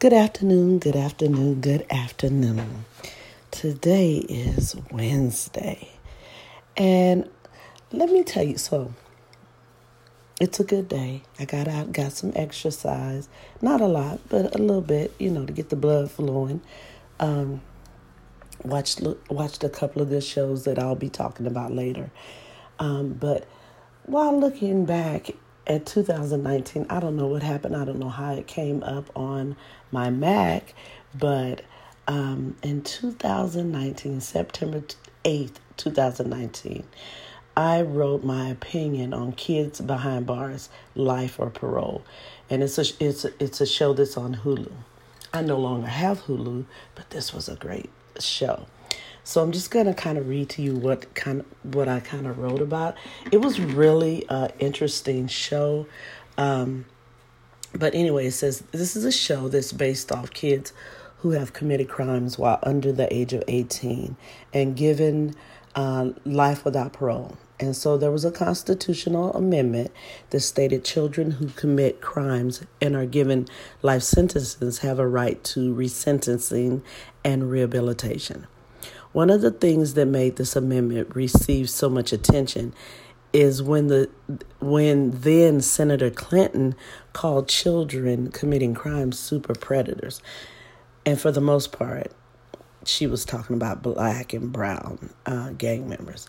Good afternoon, good afternoon, good afternoon. Today is Wednesday. And let me tell you so, it's a good day. I got out, got some exercise. Not a lot, but a little bit, you know, to get the blood flowing. Um, watched watched a couple of good shows that I'll be talking about later. Um, but while looking back at 2019, I don't know what happened. I don't know how it came up on my Mac, but um, in 2019, September 8th, 2019, I wrote my opinion on Kids Behind Bars, Life or Parole, and it's a it's a, it's a show that's on Hulu. I no longer have Hulu, but this was a great show. So I'm just gonna kind of read to you what kind of what I kind of wrote about. It was really an interesting show. Um, but anyway, it says this is a show that's based off kids who have committed crimes while under the age of 18 and given uh, life without parole. And so there was a constitutional amendment that stated children who commit crimes and are given life sentences have a right to resentencing and rehabilitation. One of the things that made this amendment receive so much attention is when the when then Senator Clinton called children committing crimes super predators. And for the most part, she was talking about black and brown uh, gang members.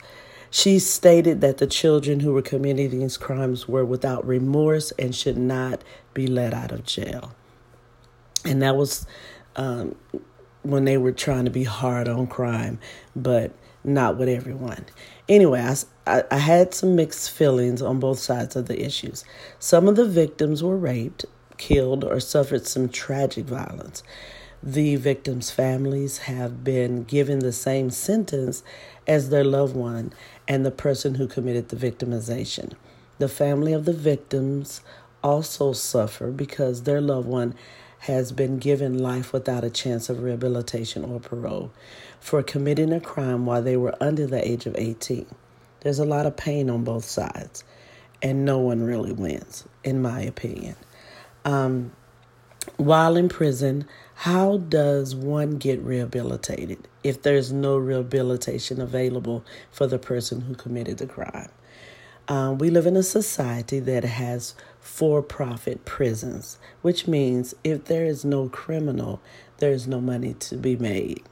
She stated that the children who were committing these crimes were without remorse and should not be let out of jail. And that was um, when they were trying to be hard on crime, but not with everyone. Anyway, I, I, had some mixed feelings on both sides of the issues. Some of the victims were raped, killed, or suffered some tragic violence. The victims' families have been given the same sentence as their loved one and the person who committed the victimization. The family of the victims also suffer because their loved one has been given life without a chance of rehabilitation or parole for committing a crime while they were under the age of 18. There's a lot of pain on both sides, and no one really wins, in my opinion. Um, while in prison, how does one get rehabilitated if there's no rehabilitation available for the person who committed the crime? Um, we live in a society that has for profit prisons, which means if there is no criminal, there is no money to be made.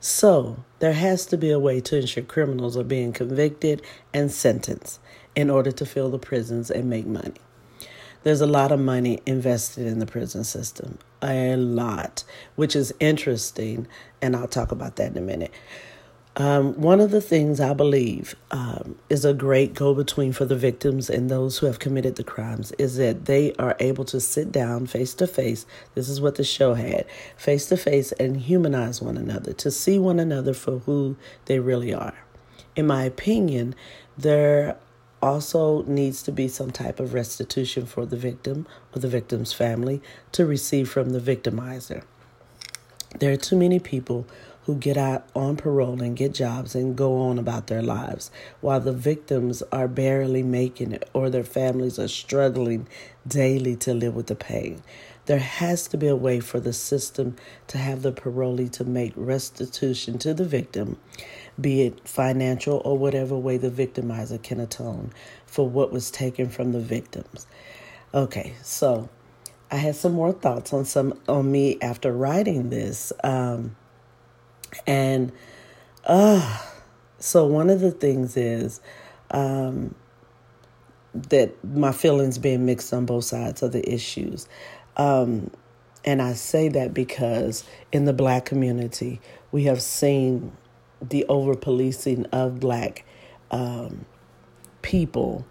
So, there has to be a way to ensure criminals are being convicted and sentenced in order to fill the prisons and make money. There's a lot of money invested in the prison system, a lot, which is interesting, and I'll talk about that in a minute. Um, one of the things I believe um, is a great go between for the victims and those who have committed the crimes is that they are able to sit down face to face. This is what the show had face to face and humanize one another, to see one another for who they really are. In my opinion, there also needs to be some type of restitution for the victim or the victim's family to receive from the victimizer. There are too many people who get out on parole and get jobs and go on about their lives, while the victims are barely making it or their families are struggling daily to live with the pain. There has to be a way for the system to have the parolee to make restitution to the victim, be it financial or whatever way the victimizer can atone for what was taken from the victims. Okay, so I had some more thoughts on some on me after writing this. Um, and uh, so one of the things is um, that my feelings being mixed on both sides of the issues. Um, and I say that because in the black community, we have seen the over policing of black um, people.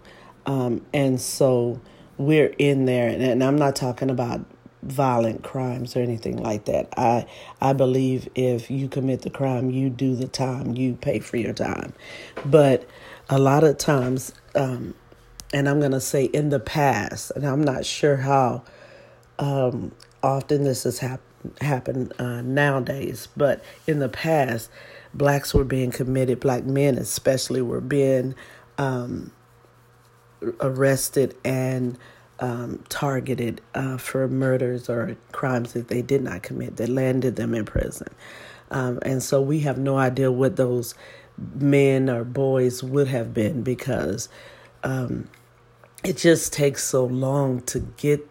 Um, and so we're in there, and I'm not talking about violent crimes or anything like that. I I believe if you commit the crime, you do the time, you pay for your time. But a lot of times, um, and I'm gonna say in the past, and I'm not sure how um, often this has hap- happened uh, nowadays, but in the past, blacks were being committed, black men especially were being um, arrested and um, targeted uh, for murders or crimes that they did not commit that landed them in prison. Um, and so we have no idea what those men or boys would have been because um, it just takes so long to get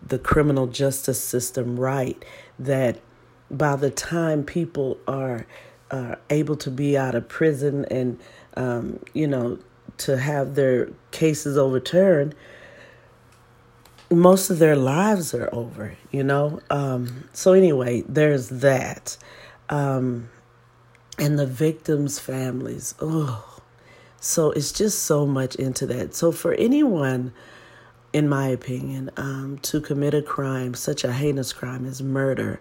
the criminal justice system right that by the time people are uh, able to be out of prison and um, you know to have their cases overturned most of their lives are over you know? Um, so anyway there's that. Um, and the victims families oh so it's just so much into that. So for anyone in my opinion um, to commit a crime such a heinous crime as murder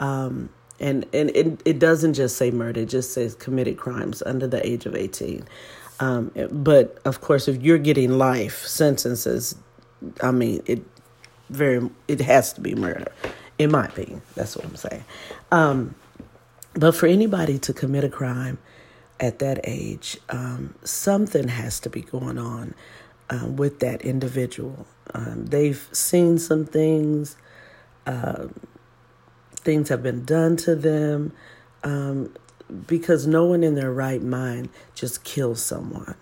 um, and and it, it doesn't just say murder; it just says committed crimes under the age of eighteen. Um, but of course, if you're getting life sentences, I mean, it very it has to be murder, in my opinion. That's what I'm saying. Um, but for anybody to commit a crime at that age, um, something has to be going on uh, with that individual. Um, they've seen some things. Uh, things have been done to them um, because no one in their right mind just kills someone.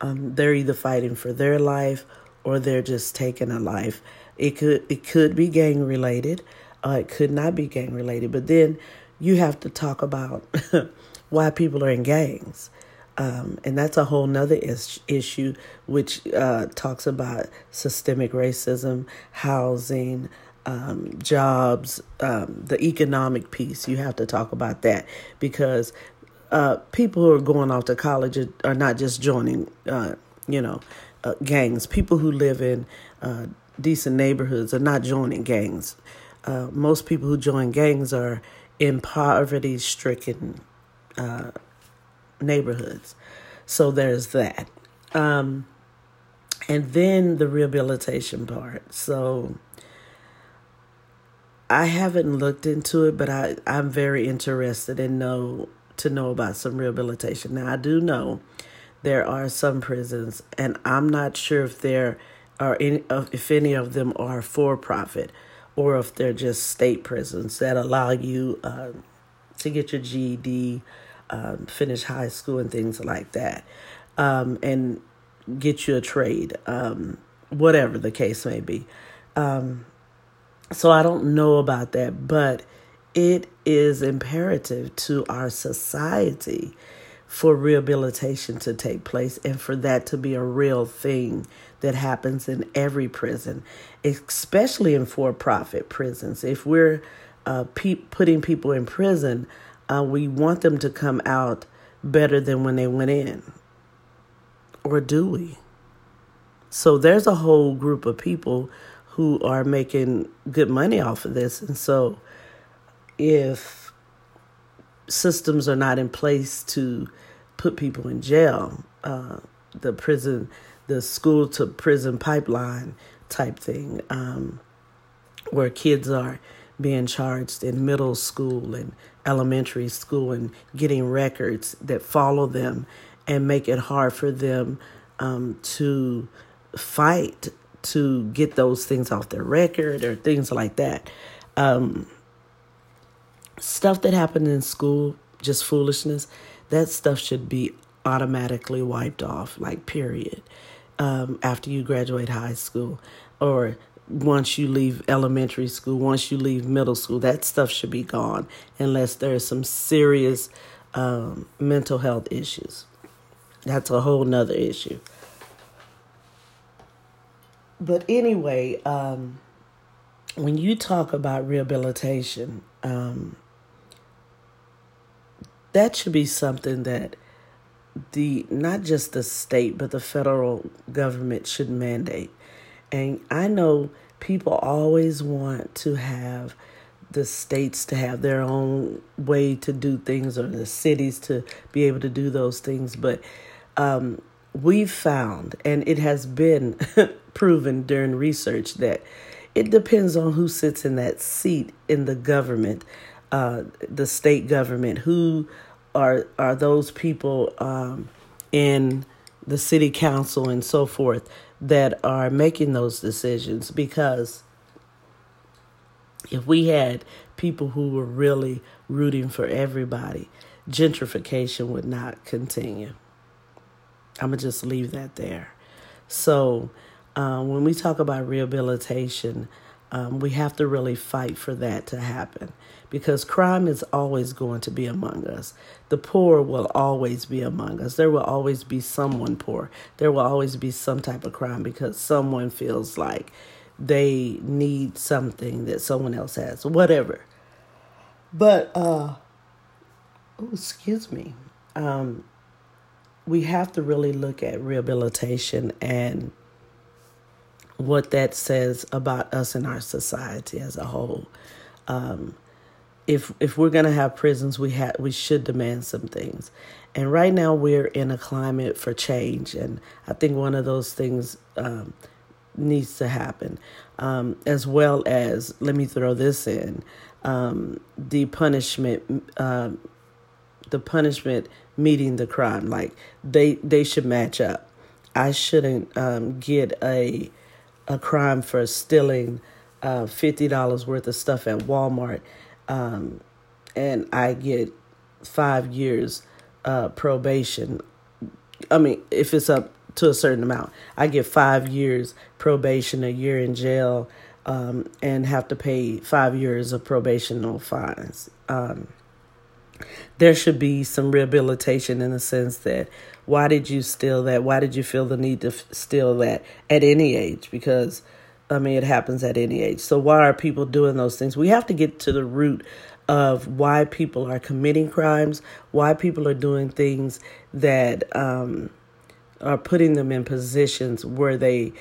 Um, they're either fighting for their life or they're just taking a life. It could it could be gang related, uh, it could not be gang related. But then you have to talk about why people are in gangs. Um, and that's a whole nother is- issue, which uh, talks about systemic racism, housing, um, jobs, um, the economic piece. You have to talk about that because uh, people who are going off to college are, not just joining, uh, you know, uh, gangs. People who live in uh, decent neighborhoods are not joining gangs. Uh, most people who join gangs are in poverty-stricken uh, neighborhoods. So there's that. Um, and then the rehabilitation part. So I haven't looked into it, but I, I'm very interested in know to know about some rehabilitation. Now I do know there are some prisons, and I'm not sure if there are any if any of them are for profit or if they're just state prisons that allow you uh, to get your GED, um, finish high school, and things like that, um, and get you a trade, um, whatever the case may be. Um, so I don't know about that, but it is imperative to our society for rehabilitation to take place and for that to be a real thing that happens in every prison, especially in for profit prisons. If we're uh, pe- putting people in prison, uh, we want them to come out better than when they went in. Or do we? So there's a whole group of people who are making good money off of this. And so if systems are not in place to put people in jail, uh, the prison, the school to prison pipeline type thing, um, where kids are being charged in middle school and elementary school and getting records that follow them and make it hard for them um, to fight to get those things off their record or things like that. Um, stuff that happened in school, just foolishness, that stuff should be automatically wiped off, like, period, um, after you graduate high school or once you leave elementary school, once you leave middle school, that stuff should be gone unless there's some serious um, mental health issues. That's a whole nother issue but anyway, um, when you talk about rehabilitation, um, that should be something that the not just the state but the federal government should mandate. And I know people always want to have the states to have their own way to do things or the cities to be able to do those things, but um, we've found, and it has been proven during research, that it depends on who sits in that seat in the government, uh, the state government, who are are those people um, in the city council and so forth that are making those decisions because if we had people who were really rooting for everybody, gentrification would not continue. I'm going to just leave that there. So, uh, when we talk about rehabilitation, um, we have to really fight for that to happen because crime is always going to be among us. The poor will always be among us. There will always be someone poor. There will always be some type of crime because someone feels like they need something that someone else has, whatever. But, uh, oh, excuse me. Um, we have to really look at rehabilitation and what that says about us and our society as a whole. Um, if if we're going to have prisons, we have we should demand some things. And right now we're in a climate for change, and I think one of those things um, needs to happen, um, as well as let me throw this in um, the punishment. Uh, the punishment meeting the crime like they they should match up i shouldn't um, get a a crime for stealing uh, $50 worth of stuff at Walmart um, and I get five years uh, probation. I mean, if it's up to a certain amount, I get five years probation, a year in jail, um, and have to pay five years of probational fines. Um, there should be some rehabilitation in the sense that why did you steal that? Why did you feel the need to f- steal that at any age? Because, I mean, it happens at any age. So, why are people doing those things? We have to get to the root of why people are committing crimes, why people are doing things that um, are putting them in positions where they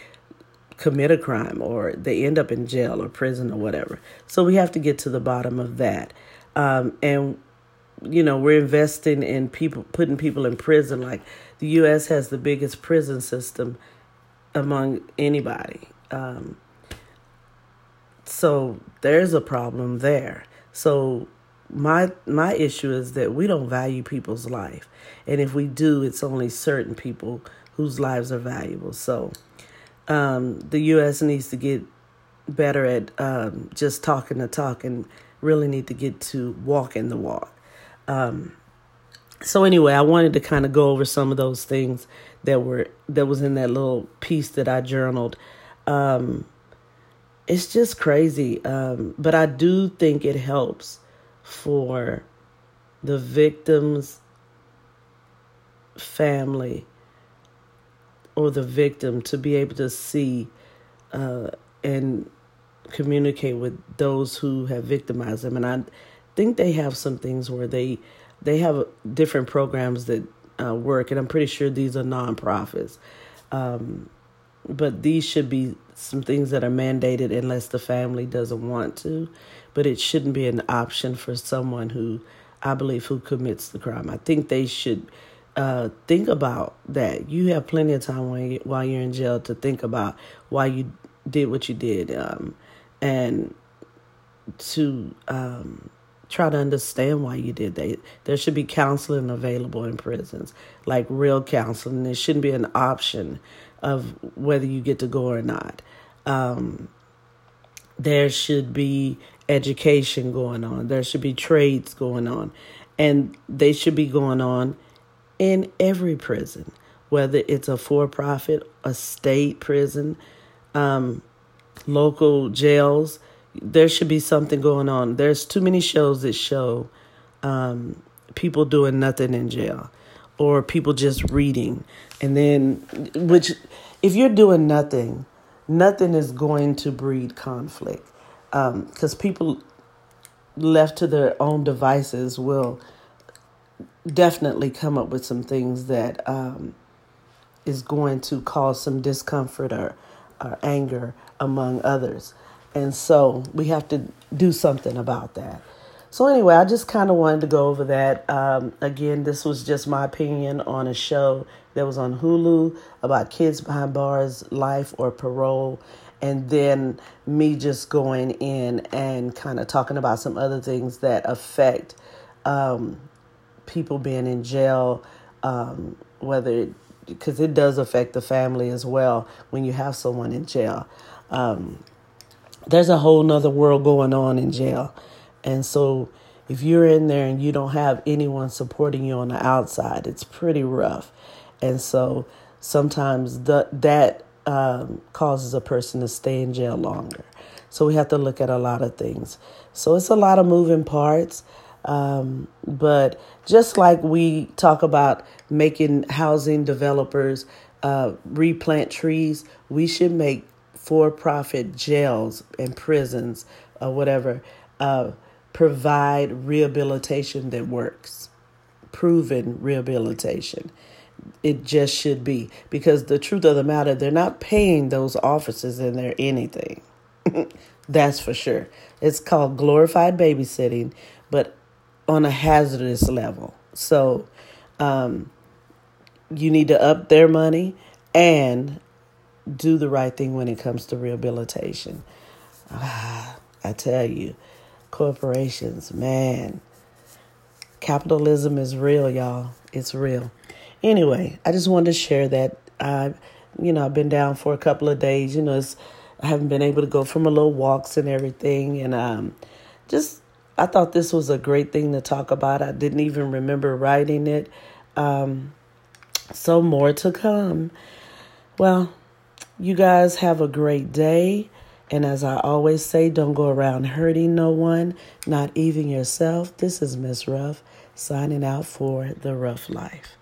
commit a crime or they end up in jail or prison or whatever. So, we have to get to the bottom of that. Um, and you know, we're investing in people, putting people in prison. Like the U.S. has the biggest prison system among anybody. Um, so there's a problem there. So my my issue is that we don't value people's life, and if we do, it's only certain people whose lives are valuable. So um, the U.S. needs to get better at um, just talking the talk and really need to get to walking the walk. Um, so anyway, I wanted to kind of go over some of those things that were that was in that little piece that I journaled. Um, it's just crazy, um, but I do think it helps for the victim's family or the victim to be able to see uh, and communicate with those who have victimized them, and I think they have some things where they they have different programs that uh, work, and I'm pretty sure these are nonprofits. Um, but these should be some things that are mandated unless the family doesn't want to. But it shouldn't be an option for someone who, I believe, who commits the crime. I think they should uh, think about that. You have plenty of time while, you, while you're in jail to think about why you did what you did, um, and to um, try to understand why you did that. There should be counseling available in prisons, like real counseling. There shouldn't be an option of whether you get to go or not. Um, there should be education going on. There should be trades going on. And they should be going on in every prison, whether it's a for profit, a state prison, um, local jails there should be something going on. There's too many shows that show um, people doing nothing in jail or people just reading. And then, which, if you're doing nothing, nothing is going to breed conflict. Because um, people left to their own devices will definitely come up with some things that um, is going to cause some discomfort or, or anger among others. And so we have to do something about that. So, anyway, I just kind of wanted to go over that. Um, again, this was just my opinion on a show that was on Hulu about kids behind bars, life or parole. And then me just going in and kind of talking about some other things that affect um, people being in jail, um, whether because it does affect the family as well when you have someone in jail. Um, there's a whole nother world going on in jail. And so if you're in there and you don't have anyone supporting you on the outside, it's pretty rough. And so sometimes the, that um, causes a person to stay in jail longer. So we have to look at a lot of things. So it's a lot of moving parts. Um, but just like we talk about making housing developers uh, replant trees, we should make for profit jails and prisons or whatever uh, provide rehabilitation that works, proven rehabilitation. It just should be because the truth of the matter, they're not paying those officers in there anything. That's for sure. It's called glorified babysitting, but on a hazardous level. So um, you need to up their money and do the right thing when it comes to rehabilitation. Ah, I tell you, corporations, man, capitalism is real, y'all. It's real. Anyway, I just wanted to share that. I, you know, I've been down for a couple of days. You know, I haven't been able to go for my little walks and everything, and um, just I thought this was a great thing to talk about. I didn't even remember writing it. Um, so more to come. Well, you guys have a great day. And as I always say, don't go around hurting no one, not even yourself. This is Miss Ruff signing out for The Rough Life.